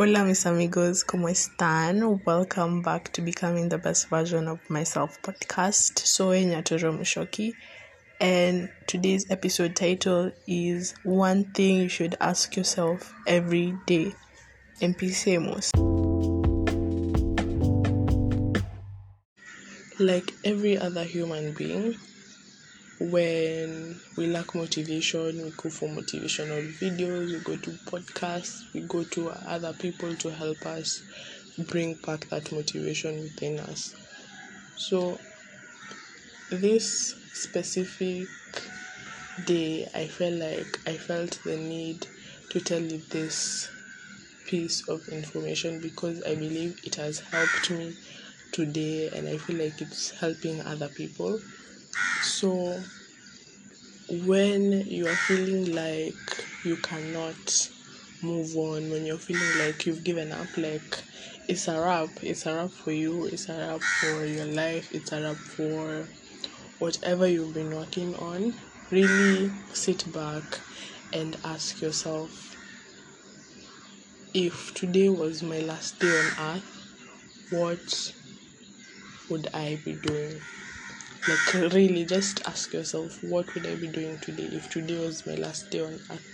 Hola, mis amigos, ¿cómo están? Welcome back to Becoming the Best Version of Myself podcast. Soy Nyaturo Mushoki, and today's episode title is One Thing You Should Ask Yourself Every Day. Empecemos. Like every other human being, when we lack motivation, we go for motivational videos, we go to podcasts, we go to other people to help us bring back that motivation within us. So, this specific day, I felt like I felt the need to tell you this piece of information because I believe it has helped me today and I feel like it's helping other people. So, when you are feeling like you cannot move on, when you're feeling like you've given up, like it's a wrap, it's a wrap for you, it's a wrap for your life, it's a wrap for whatever you've been working on, really sit back and ask yourself if today was my last day on earth, what would I be doing? Like, really, just ask yourself, what would I be doing today? If today was my last day on earth,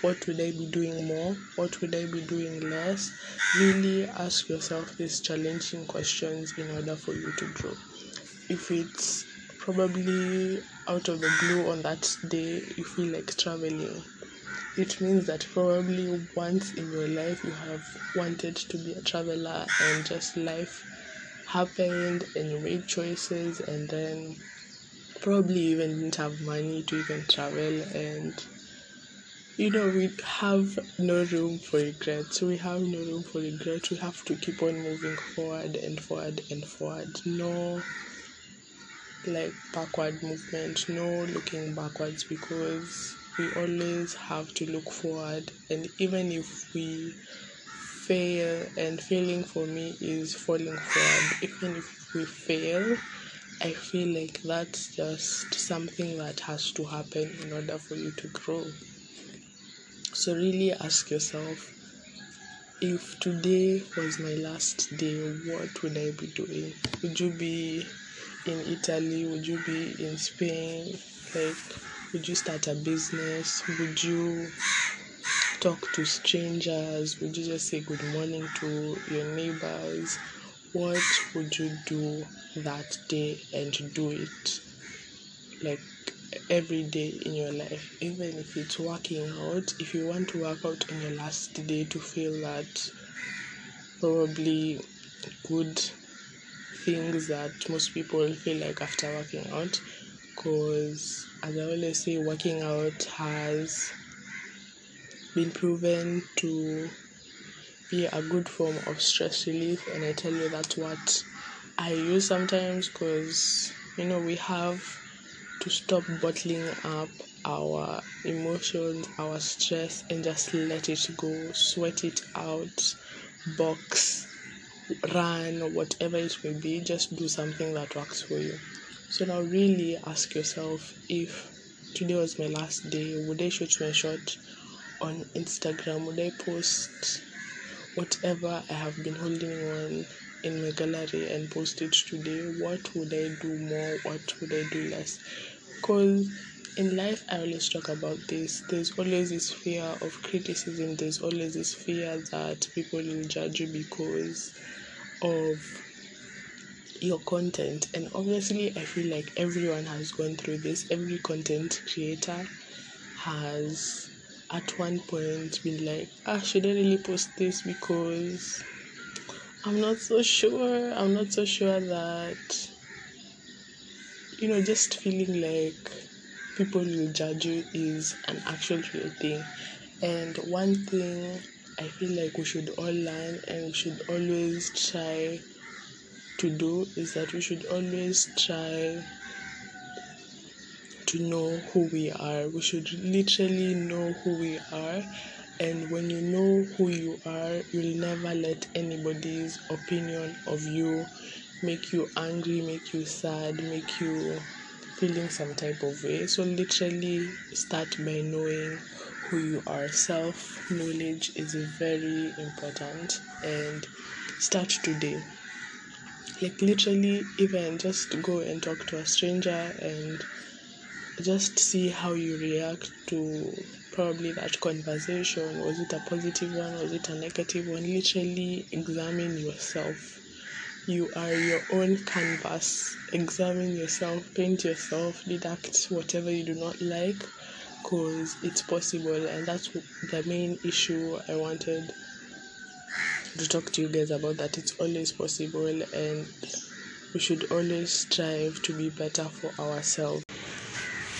what would I be doing more? What would I be doing less? Really ask yourself these challenging questions in order for you to grow. If it's probably out of the blue on that day, you feel like traveling, it means that probably once in your life you have wanted to be a traveler and just life happened and made choices and then probably even didn't have money to even travel and you know we have no room for regret so we have no room for regret we have to keep on moving forward and forward and forward. No like backward movement. No looking backwards because we always have to look forward. And even if we fail and failing for me is falling forward. Even if we fail i feel like that's just something that has to happen in order for you to grow. So really ask yourself if today was my last day what would i be doing? Would you be in italy? Would you be in spain? Like would you start a business? Would you talk to strangers? Would you just say good morning to your neighbors? What would you do that day and do it like every day in your life? Even if it's working out, if you want to work out on your last day to feel that probably good things that most people feel like after working out because as I always say working out has been proven to be a good form of stress relief and i tell you that's what i use sometimes because you know we have to stop bottling up our emotions our stress and just let it go. Sweat it out box run whatever it may be just do something that works for you. So now really ask yourself if today was my last day would i shoot my shot on Instagram would I post whatever I have been holding on in my gallery and post it today? What would I do more? What would I do less? Because in life, I always talk about this. There's always this fear of criticism, there's always this fear that people will judge you because of your content. And obviously, I feel like everyone has gone through this, every content creator has at one point been like, ah, should I really post this because I'm not so sure. I'm not so sure that, you know, just feeling like people will judge you is an actual real thing. And one thing I feel like we should all learn and we should always try to do is that we should always try to know who we are. We should literally know who we are. And when you know who you are, you'll never let anybody's opinion of you make you angry, make you sad, make you feeling some type of way. So, literally, start by knowing who you are. Self knowledge is very important and start today. Like, literally, even just go and talk to a stranger and just see how you react to probably that conversation. Was it a positive one? Was it a negative one? Literally examine yourself. You are your own canvas. Examine yourself, paint yourself, deduct whatever you do not like because it's possible, and that's the main issue I wanted to talk to you guys about. That it's always possible, and we should always strive to be better for ourselves.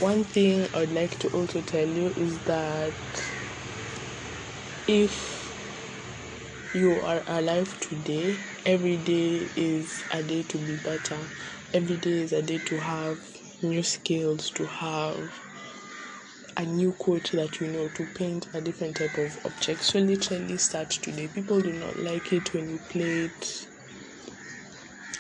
One thing I'd like to also tell you is that if you are alive today, every day is a day to be better. Every day is a day to have new skills, to have a new quote that you know, to paint a different type of object. So literally start today. People do not like it when you play it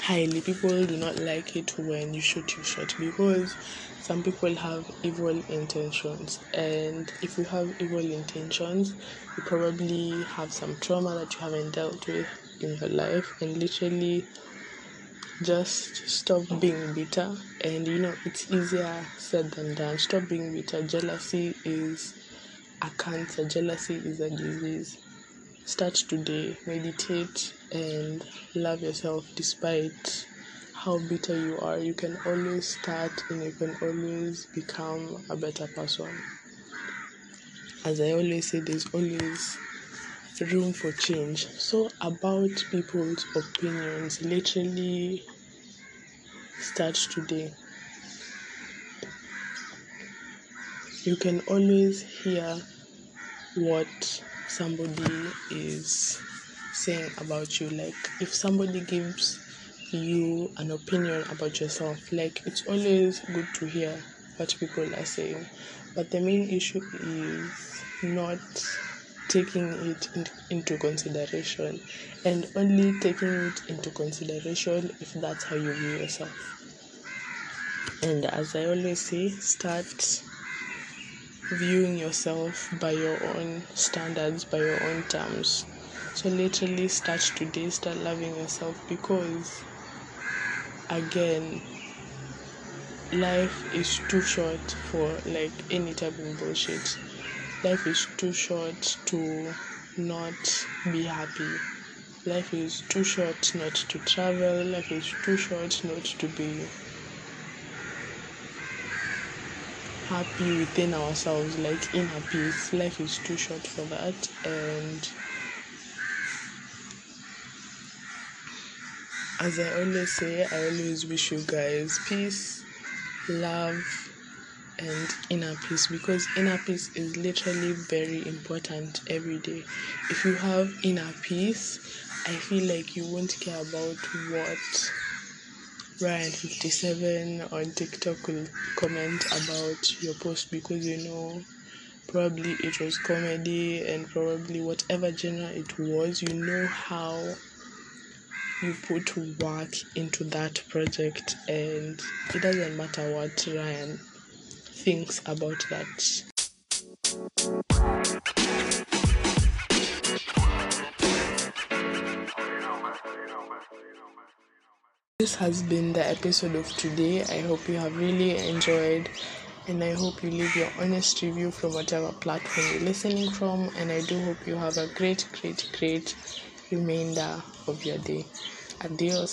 highly. People do not like it when you shoot your shot because some people have evil intentions. And if you have evil intentions you probably have some trauma that you haven't dealt with in your life. And literally just stop being bitter. And you know it's easier said than done. Stop being bitter. Jealousy is a cancer. Jealousy is a disease start today meditate and love yourself despite how bitter you are, you can always start and you can always become a better person. As I always say, there's always room for change. So, about people's opinions, literally start today. You can always hear what somebody is saying about you. Like, if somebody gives you an opinion about yourself. Like it's always good to hear what people are saying, but the main issue is not taking it in, into consideration and only taking it into consideration if that's how you view yourself. And as I always say, start viewing yourself by your own standards, by your own terms. So, literally, start today, start loving yourself because again life is too short for like any type of bullshit. Life is too short to not be happy. Life is too short not to travel. Life is too short not to be happy within ourselves like inner peace life is too short for that and as I always say, I always wish you guys peace, love, and inner peace because inner peace is literally very important every day. If you have inner peace, I feel like you won't care about what Ryan57 on TikTok will comment about your post because you know probably it was comedy and probably whatever genre it was, you know how you put work into that project and it doesn't matter what Ryan thinks about that. This has been the episode of today. I hope you have really enjoyed and I hope you leave your honest review from whatever platform you're listening from and I do hope you have a great great great remainder of your day. Adios.